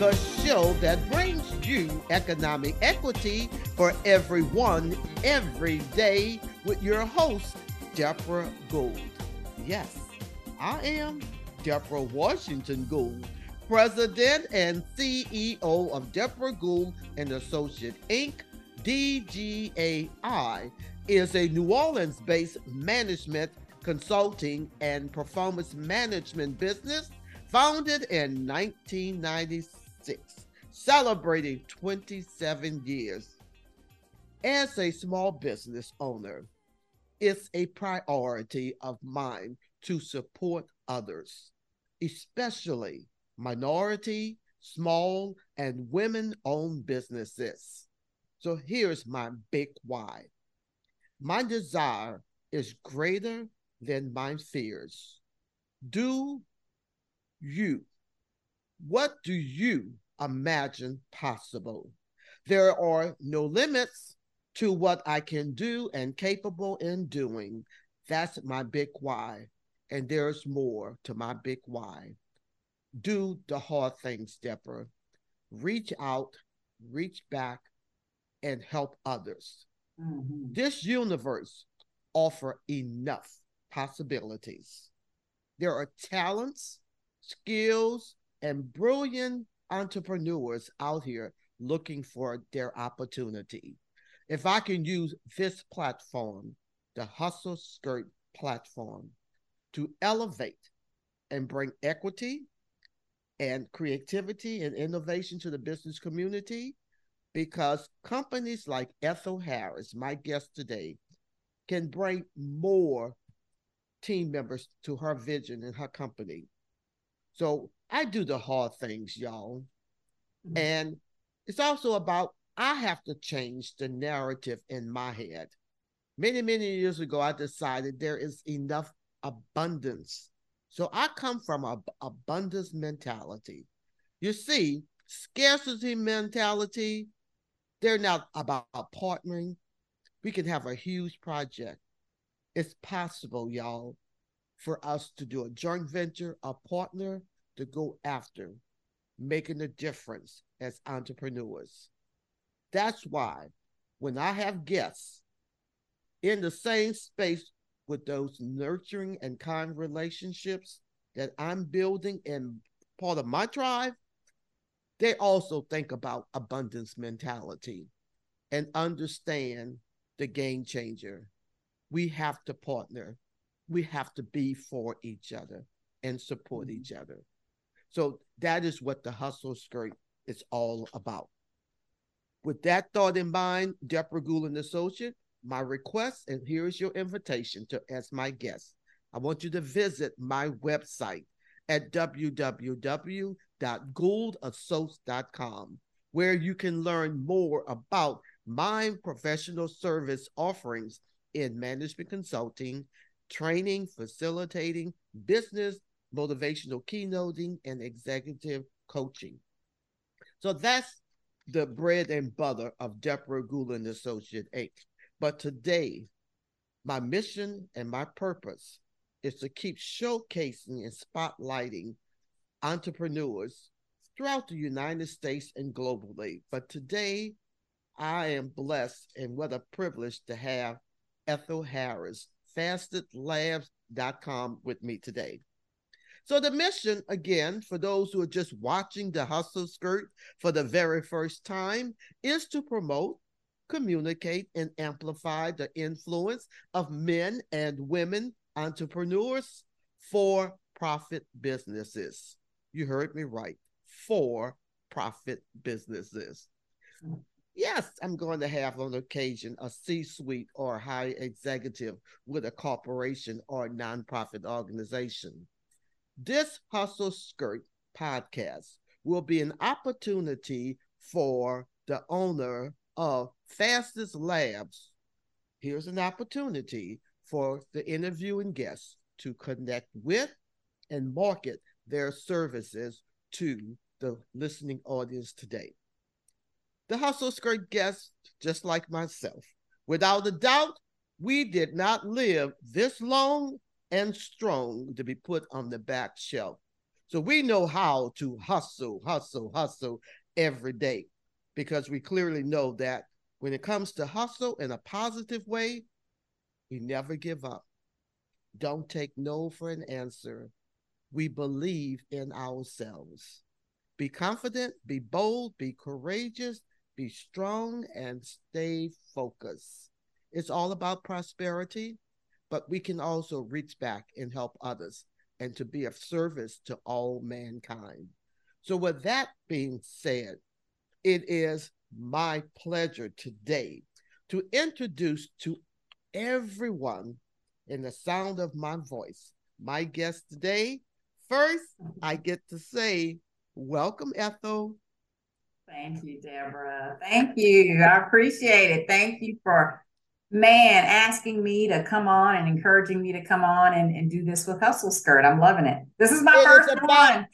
the show that brings you economic equity for everyone every day with your host, Deborah Gould. Yes, I am Deborah Washington Gould, President and CEO of Deborah Gould and Associate Inc. DGAI is a New Orleans-based management consulting and performance management business founded in 1996, celebrating 27 years. As a small business owner, it's a priority of mine to support others, especially minority, small, and women owned businesses. So here's my big why my desire is greater than my fears. Do you, what do you imagine possible? There are no limits to what I can do and capable in doing. That's my big why. And there's more to my big why. Do the hard things, Deborah. Reach out, reach back, and help others. Mm-hmm. This universe offer enough possibilities. There are talents, skills, and brilliant entrepreneurs out here looking for their opportunity. If I can use this platform, the Hustle Skirt platform, to elevate and bring equity and creativity and innovation to the business community, because companies like Ethel Harris, my guest today, can bring more team members to her vision and her company. So I do the hard things, y'all. Mm-hmm. And it's also about I have to change the narrative in my head. Many, many years ago, I decided there is enough abundance. So I come from a abundance mentality. You see, scarcity mentality they're not about partnering. We can have a huge project. It's possible, y'all, for us to do a joint venture, a partner to go after making a difference as entrepreneurs. That's why when I have guests in the same space with those nurturing and kind relationships that I'm building in part of my tribe, they also think about abundance mentality and understand the game changer. We have to partner. We have to be for each other and support mm-hmm. each other. So that is what the hustle skirt is all about. With that thought in mind, Deborah Gould and Associate, my request, and here is your invitation to as my guest. I want you to visit my website at www www.gouldassociates.com, where you can learn more about my professional service offerings in management consulting, training, facilitating, business, motivational keynoting, and executive coaching. So that's the bread and butter of Deborah Gould and Associate Inc. But today, my mission and my purpose is to keep showcasing and spotlighting entrepreneurs throughout the United States and globally. But today, I am blessed and what a privilege to have Ethel Harris, fastestlabs.com, with me today. So, the mission, again, for those who are just watching the Hustle Skirt for the very first time, is to promote, communicate, and amplify the influence of men and women entrepreneurs for profit businesses. You heard me right. For profit businesses. Yes, I'm going to have on occasion a C suite or high executive with a corporation or nonprofit organization. This Hustle Skirt podcast will be an opportunity for the owner of Fastest Labs. Here's an opportunity for the interviewing guests to connect with and market their services to the listening audience today. The Hustle Skirt guest, just like myself, without a doubt, we did not live this long and strong to be put on the back shelf. So we know how to hustle, hustle, hustle every day because we clearly know that when it comes to hustle in a positive way, we never give up. Don't take no for an answer. We believe in ourselves. Be confident, be bold, be courageous, be strong, and stay focused. It's all about prosperity, but we can also reach back and help others and to be of service to all mankind. So, with that being said, it is my pleasure today to introduce to everyone in the sound of my voice my guest today. First, I get to say, welcome, Ethel. Thank you, Deborah. Thank you. I appreciate it. Thank you for man asking me to come on and encouraging me to come on and, and do this with Hustle Skirt. I'm loving it. This is my it first is one.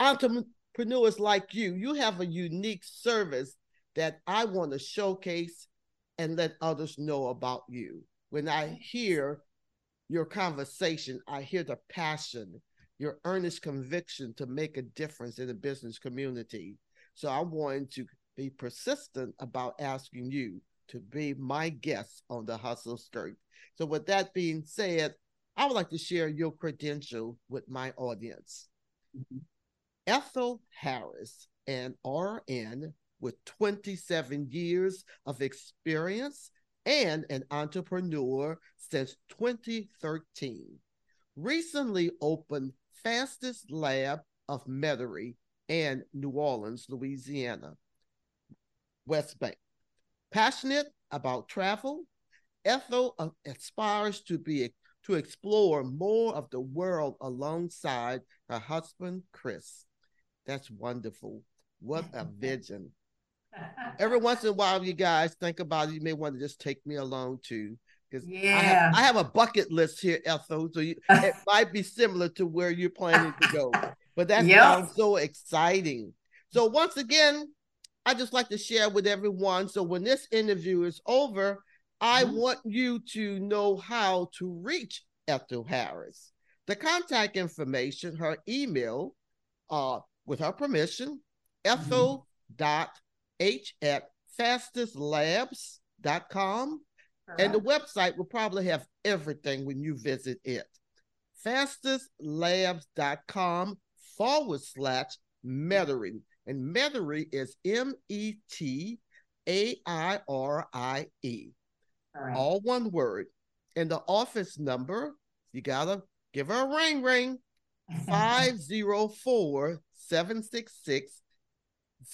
Entrepreneurs like you, you have a unique service that I want to showcase and let others know about you. When I hear your conversation, I hear the passion, your earnest conviction to make a difference in the business community. So I'm going to be persistent about asking you to be my guest on the Hustle Skirt. So, with that being said, I would like to share your credential with my audience. Mm-hmm. Ethel Harris, an RN with 27 years of experience and an entrepreneur since 2013, recently opened fastest lab of Metairie and New Orleans, Louisiana, West Bank. Passionate about travel, Ethel aspires to be to explore more of the world alongside her husband Chris. That's wonderful. What a vision. Every once in a while, you guys think about it, you may want to just take me along too. Because yeah. I, have, I have a bucket list here, Ethel. So you, it might be similar to where you're planning to go. But that yep. sounds so exciting. So once again, I just like to share with everyone. So when this interview is over, I mm-hmm. want you to know how to reach Ethel Harris. The contact information, her email, uh, with her permission, mm-hmm. Ethel dot H at fastestlabs.com. Correct. And the website will probably have everything when you visit it. Fastestlabs.com forward slash Metairie. And Metairie is M E T A I R I E. All one word. And the office number, you gotta give her a ring ring 504 766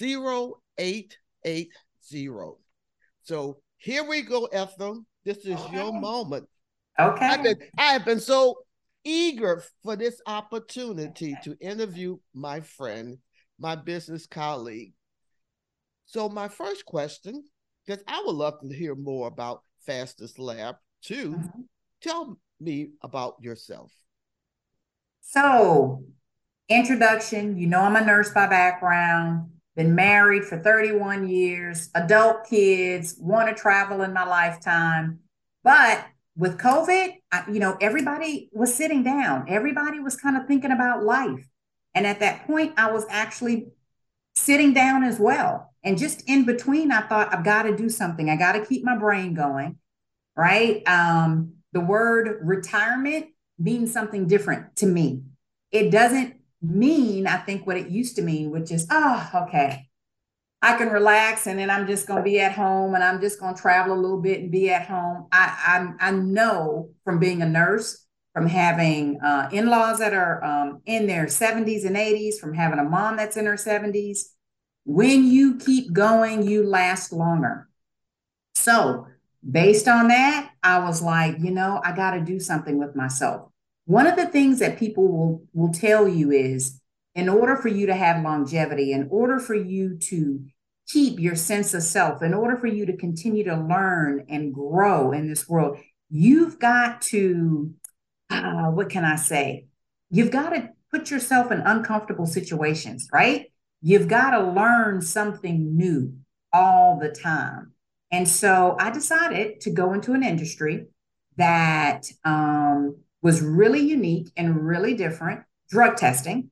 0880. So here we go, Ethel. This is okay. your moment. Okay. I've been, I have been so eager for this opportunity to interview my friend, my business colleague. So, my first question, because I would love to hear more about Fastest Lab, too. Mm-hmm. Tell me about yourself. So, introduction you know, I'm a nurse by background, been married for 31 years, adult kids, want to travel in my lifetime. But with COVID, I, you know, everybody was sitting down, everybody was kind of thinking about life. And at that point, I was actually sitting down as well. And just in between, I thought, I've got to do something. I got to keep my brain going. Right. Um, the word retirement means something different to me. It doesn't mean, I think, what it used to mean, which is, oh, okay, I can relax and then I'm just going to be at home and I'm just going to travel a little bit and be at home. I, I, I know from being a nurse, from having uh, in laws that are um, in their 70s and 80s, from having a mom that's in her 70s, when you keep going, you last longer. So, based on that, I was like, you know, I got to do something with myself. One of the things that people will, will tell you is in order for you to have longevity, in order for you to keep your sense of self, in order for you to continue to learn and grow in this world, you've got to, uh, what can I say? You've got to put yourself in uncomfortable situations, right? You've got to learn something new all the time. And so I decided to go into an industry that um, was really unique and really different drug testing.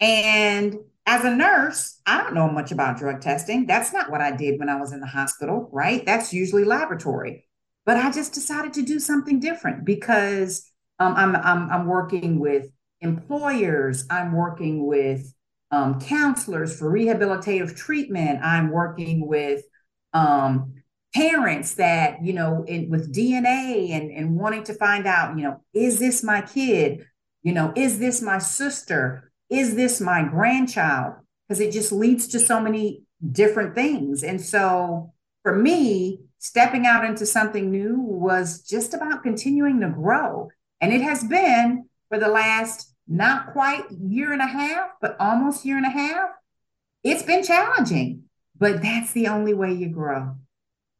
And as a nurse, I don't know much about drug testing. That's not what I did when I was in the hospital, right? That's usually laboratory. But I just decided to do something different because um, I'm, I'm, I'm working with employers, I'm working with um, counselors for rehabilitative treatment, I'm working with um, parents that, you know, in, with DNA and, and wanting to find out, you know, is this my kid? You know, is this my sister? Is this my grandchild? Because it just leads to so many different things. And so for me, stepping out into something new was just about continuing to grow. And it has been for the last not quite year and a half, but almost year and a half. It's been challenging, but that's the only way you grow.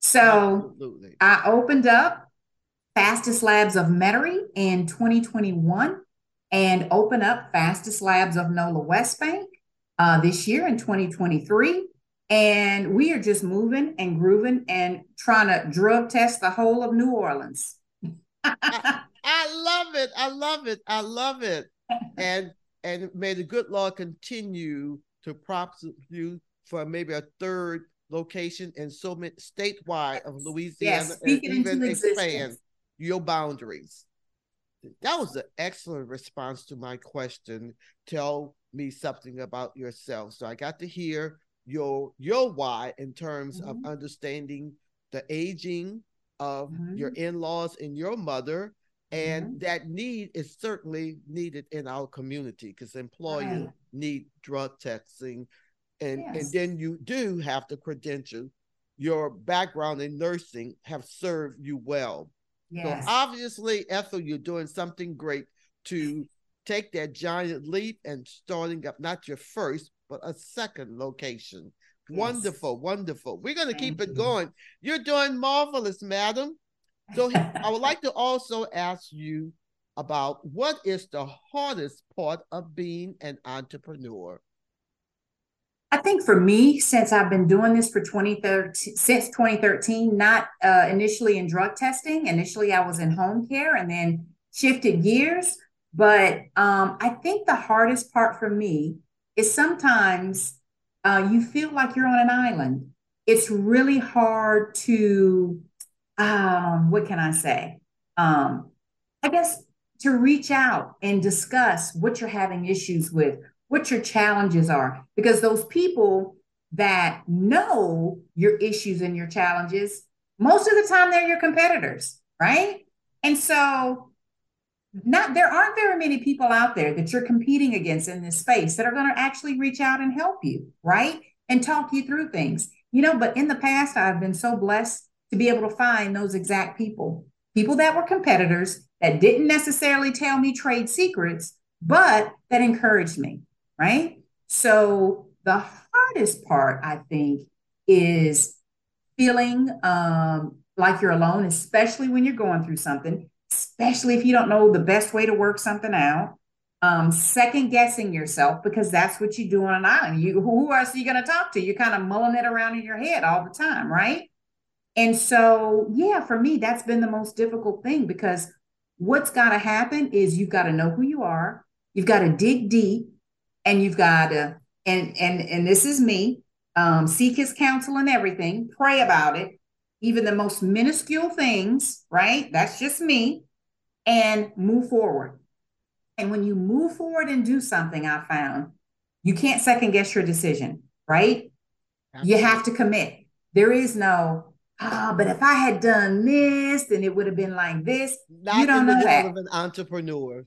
So Absolutely. I opened up Fastest Labs of Metairie in 2021 and open up Fastest Labs of NOLA West Bank uh, this year in 2023. And we are just moving and grooving and trying to drug test the whole of New Orleans. I, love it. I love it. I love it. And and may the good Lord continue to prosecute you for maybe a third location and so many statewide of Louisiana yes, and even expand your boundaries. That was an excellent response to my question. Tell me something about yourself. So I got to hear your your why in terms mm-hmm. of understanding the aging of mm-hmm. your in-laws and your mother and mm-hmm. that need is certainly needed in our community because employers right. need drug testing and yes. and then you do have the credential your background in nursing have served you well yes. so obviously ethel you're doing something great to take that giant leap and starting up not your first but a second location yes. wonderful wonderful we're going to keep it going you're doing marvelous madam so i would like to also ask you about what is the hardest part of being an entrepreneur I think for me, since I've been doing this for 2013, since 2013, not uh, initially in drug testing. Initially, I was in home care and then shifted gears. But um, I think the hardest part for me is sometimes uh, you feel like you're on an island. It's really hard to, um, what can I say? Um, I guess to reach out and discuss what you're having issues with, what your challenges are because those people that know your issues and your challenges most of the time they're your competitors right? And so not there aren't very many people out there that you're competing against in this space that are going to actually reach out and help you right? And talk you through things. You know but in the past i've been so blessed to be able to find those exact people people that were competitors that didn't necessarily tell me trade secrets but that encouraged me right? So the hardest part, I think, is feeling um, like you're alone, especially when you're going through something, especially if you don't know the best way to work something out. Um, second guessing yourself because that's what you do on an island. You who else are you going to talk to? You're kind of mulling it around in your head all the time, right? And so, yeah, for me, that's been the most difficult thing because what's got to happen is you've got to know who you are. You've got to dig deep and you've got to and and and this is me um, seek his counsel and everything pray about it even the most minuscule things right that's just me and move forward and when you move forward and do something i found you can't second guess your decision right Absolutely. you have to commit there is no oh, but if i had done this then it would have been like this Not you don't know that of an entrepreneur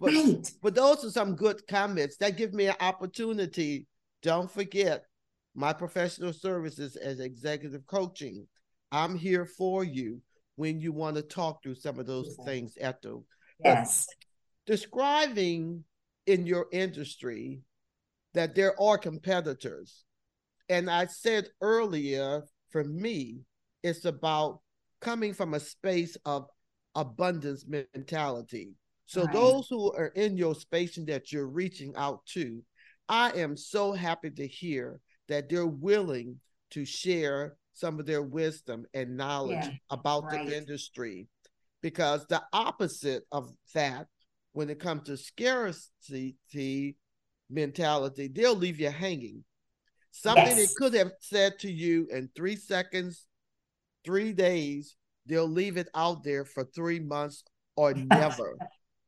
but, right. but those are some good comments that give me an opportunity. Don't forget my professional services as executive coaching. I'm here for you when you want to talk through some of those things, Ethel. Yes. But describing in your industry that there are competitors. And I said earlier, for me, it's about coming from a space of abundance mentality. So right. those who are in your space and that you're reaching out to, I am so happy to hear that they're willing to share some of their wisdom and knowledge yeah, about right. the industry. Because the opposite of that, when it comes to scarcity, mentality, they'll leave you hanging. Something yes. they could have said to you in three seconds, three days, they'll leave it out there for three months or never.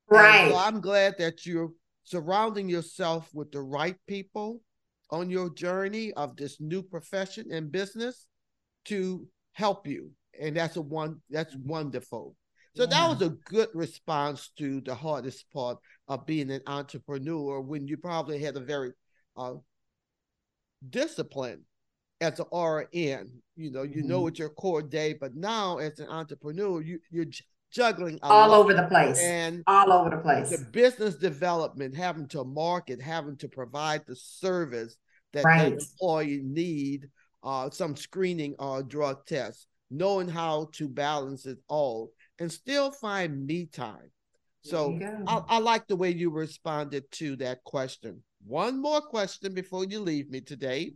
right. So I'm glad that you're surrounding yourself with the right people on your journey of this new profession and business to help you. And that's a one that's wonderful. So yeah. that was a good response to the hardest part of being an entrepreneur when you probably had a very uh, discipline as an RN. You know, you mm-hmm. know it's your core day, but now as an entrepreneur, you you're juggling all over the place and all over the place. The business development, having to market, having to provide the service that right. employee need, uh, some screening or drug tests, knowing how to balance it all and still find me time. So I, I like the way you responded to that question. One more question before you leave me today.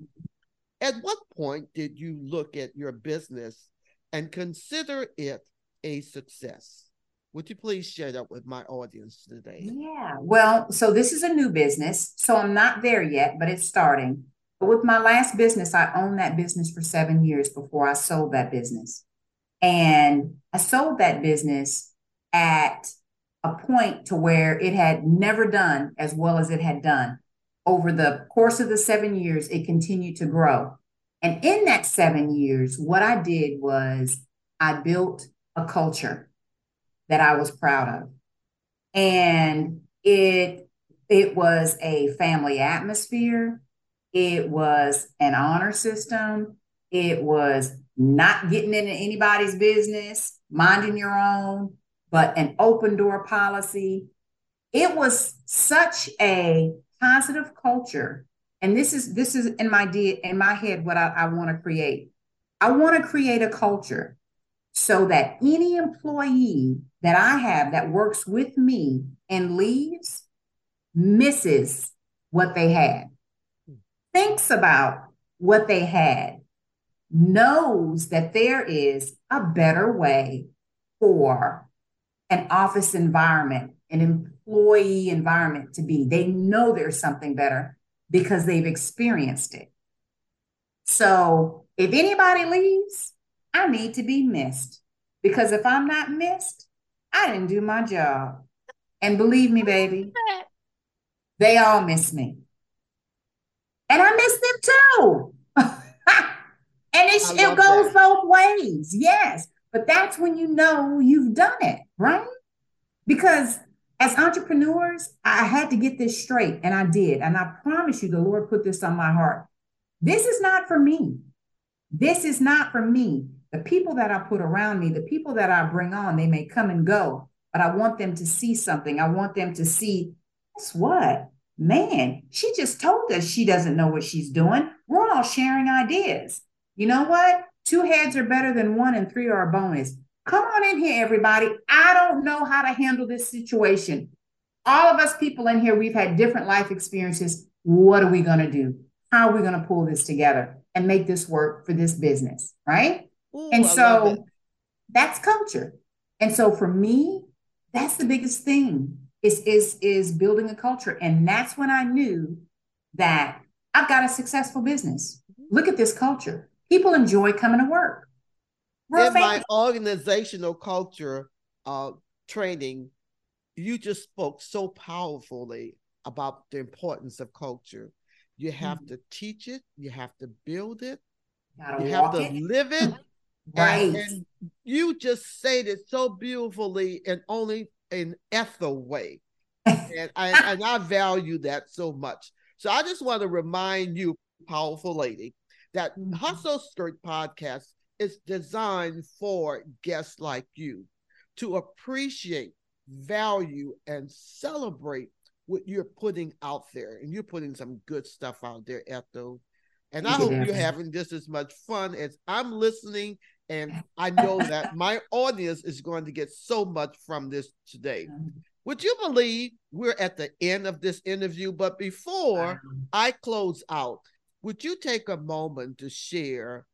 At what point did you look at your business and consider it a success? Would you please share that with my audience today? Yeah. Well, so this is a new business. So I'm not there yet, but it's starting. But with my last business, I owned that business for seven years before I sold that business. And I sold that business at a point to where it had never done as well as it had done. Over the course of the seven years, it continued to grow. And in that seven years, what I did was I built a culture that I was proud of. And it it was a family atmosphere. It was an honor system. It was not getting into anybody's business, minding your own, but an open door policy. It was such a positive culture. And this is this is in my in my head what I, I want to create. I want to create a culture so that any employee that I have that works with me and leaves misses what they had, thinks about what they had, knows that there is a better way for an office environment, an employee environment to be. They know there's something better because they've experienced it. So if anybody leaves, I need to be missed because if I'm not missed, I didn't do my job. And believe me, baby, they all miss me. And I miss them too. And it, it goes that. both ways. Yes. But that's when you know you've done it, right? Because as entrepreneurs, I had to get this straight and I did. And I promise you, the Lord put this on my heart. This is not for me. This is not for me. The people that I put around me, the people that I bring on, they may come and go, but I want them to see something. I want them to see, guess what? Man, she just told us she doesn't know what she's doing. We're all sharing ideas. You know what? Two heads are better than one, and three are a bonus. Come on in here, everybody. I don't know how to handle this situation. All of us people in here, we've had different life experiences. What are we going to do? How are we going to pull this together and make this work for this business? Right. Ooh, and so that's culture. And so for me, that's the biggest thing is, is, is building a culture. And that's when I knew that I've got a successful business. Look at this culture. People enjoy coming to work. We're In my organizational culture uh, training, you just spoke so powerfully about the importance of culture. You have mm-hmm. to teach it, you have to build it, you, you have to it. live it. right. And, and, you just said it so beautifully and only in Ethel way. and I and I value that so much. So I just want to remind you, powerful lady, that mm-hmm. Hustle Skirt podcast is designed for guests like you to appreciate, value, and celebrate what you're putting out there. And you're putting some good stuff out there, Ethel. And I yeah. hope you're having just as much fun as I'm listening. And I know that my audience is going to get so much from this today. Would you believe we're at the end of this interview? But before I close out, would you take a moment to share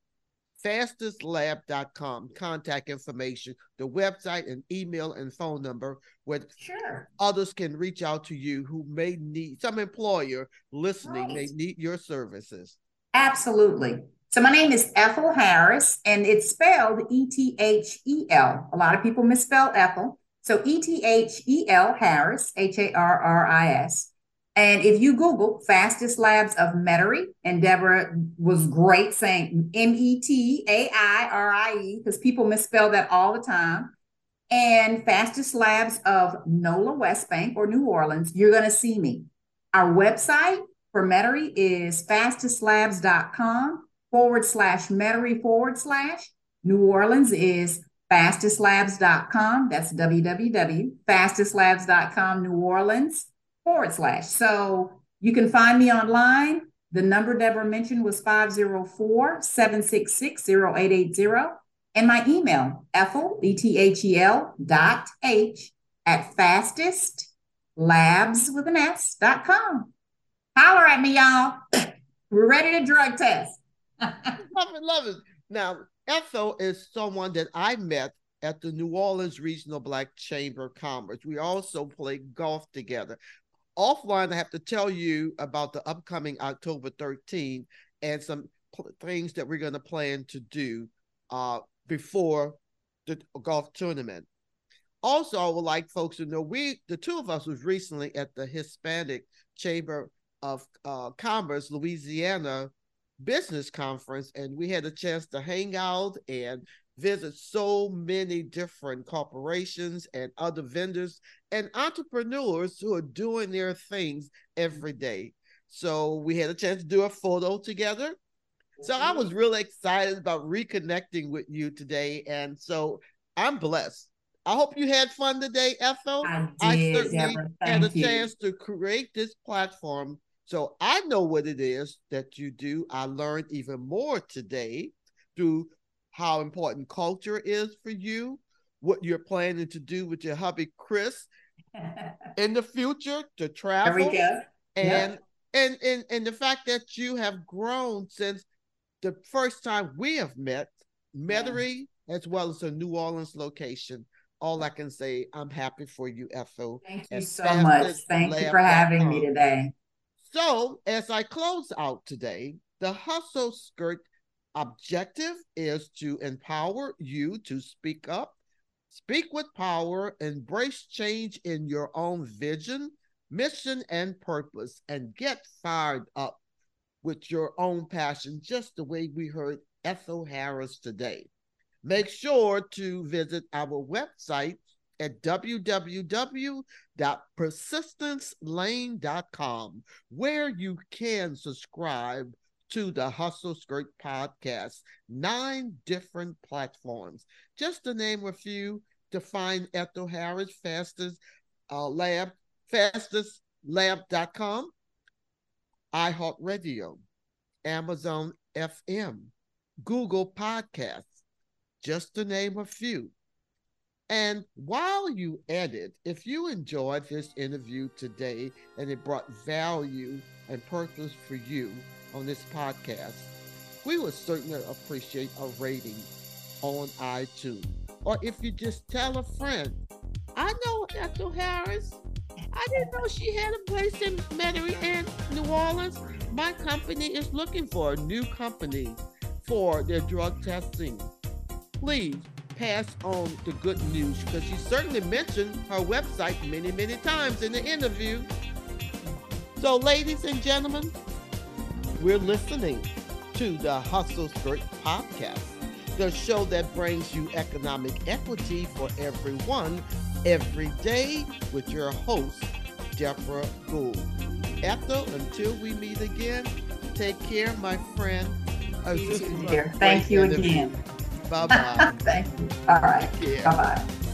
fastestlab.com. Contact information, the website, and email and phone number where sure. others can reach out to you who may need some employer listening right. may need your services. Absolutely. So my name is Ethel Harris, and it's spelled E T H E L. A lot of people misspell Ethel. So E T H E L Harris, H A R R I S. And if you Google fastest labs of Metairie, and Deborah was great saying M E T A I R I E, because people misspell that all the time. And fastest labs of NOLA West Bank or New Orleans, you're going to see me. Our website for Metairie is fastestlabs.com forward slash Metairie forward slash. New Orleans is fastestlabs.com. That's www.fastestlabs.com, New Orleans forward slash. So you can find me online. The number Deborah mentioned was 504 766 0880. And my email, Ethel, E T H E L dot H at fastest labs with an S dot com. Holler at me, y'all. We're ready to drug test. love it, love it. Now, Ethel is someone that I met at the New Orleans Regional Black Chamber of Commerce. We also play golf together offline, I have to tell you about the upcoming October 13th and some pl- things that we're going to plan to do uh, before the golf tournament. Also, I would like folks to know we, the two of us, was recently at the Hispanic Chamber of uh, Commerce, Louisiana Business Conference, and we had a chance to hang out and visit so many different corporations and other vendors and entrepreneurs who are doing their things every day. So we had a chance to do a photo together. So I was mm-hmm. really excited about reconnecting with you today. And so I'm blessed. I hope you had fun today, Ethel. I, did, I certainly had a you. chance to create this platform. So I know what it is that you do. I learned even more today through how important culture is for you, what you're planning to do with your hubby Chris in the future to travel. There we go. And and and and the fact that you have grown since the first time we have met, Metairie, yeah. as well as a New Orleans location. All I can say, I'm happy for you, Ethel. Thank you so much. Thank you for having me today. So, as I close out today, the Hustle Skirt objective is to empower you to speak up, speak with power, embrace change in your own vision, mission, and purpose, and get fired up with your own passion, just the way we heard Ethel Harris today. Make sure to visit our website at www.persistencelane.com, where you can subscribe to the Hustle Skirt podcast. Nine different platforms. Just to name a few to find Ethel Harris, fastest uh, lab, fastestlab.com, iHeartRadio, Amazon FM, Google Podcasts, just to name a few. And while you edit, if you enjoyed this interview today and it brought value and purpose for you, on this podcast, we would certainly appreciate a rating on iTunes. Or if you just tell a friend, I know Ethel Harris. I didn't know she had a place in Metairie and New Orleans. My company is looking for a new company for their drug testing. Please pass on the good news because she certainly mentioned her website many, many times in the interview. So, ladies and gentlemen, we're listening to the Hustle Skirt podcast, the show that brings you economic equity for everyone every day with your host, Deborah Gould. Ethel, until we meet again, take care, my friend. Thank you again. Bye bye. Thank you. All right. Bye bye.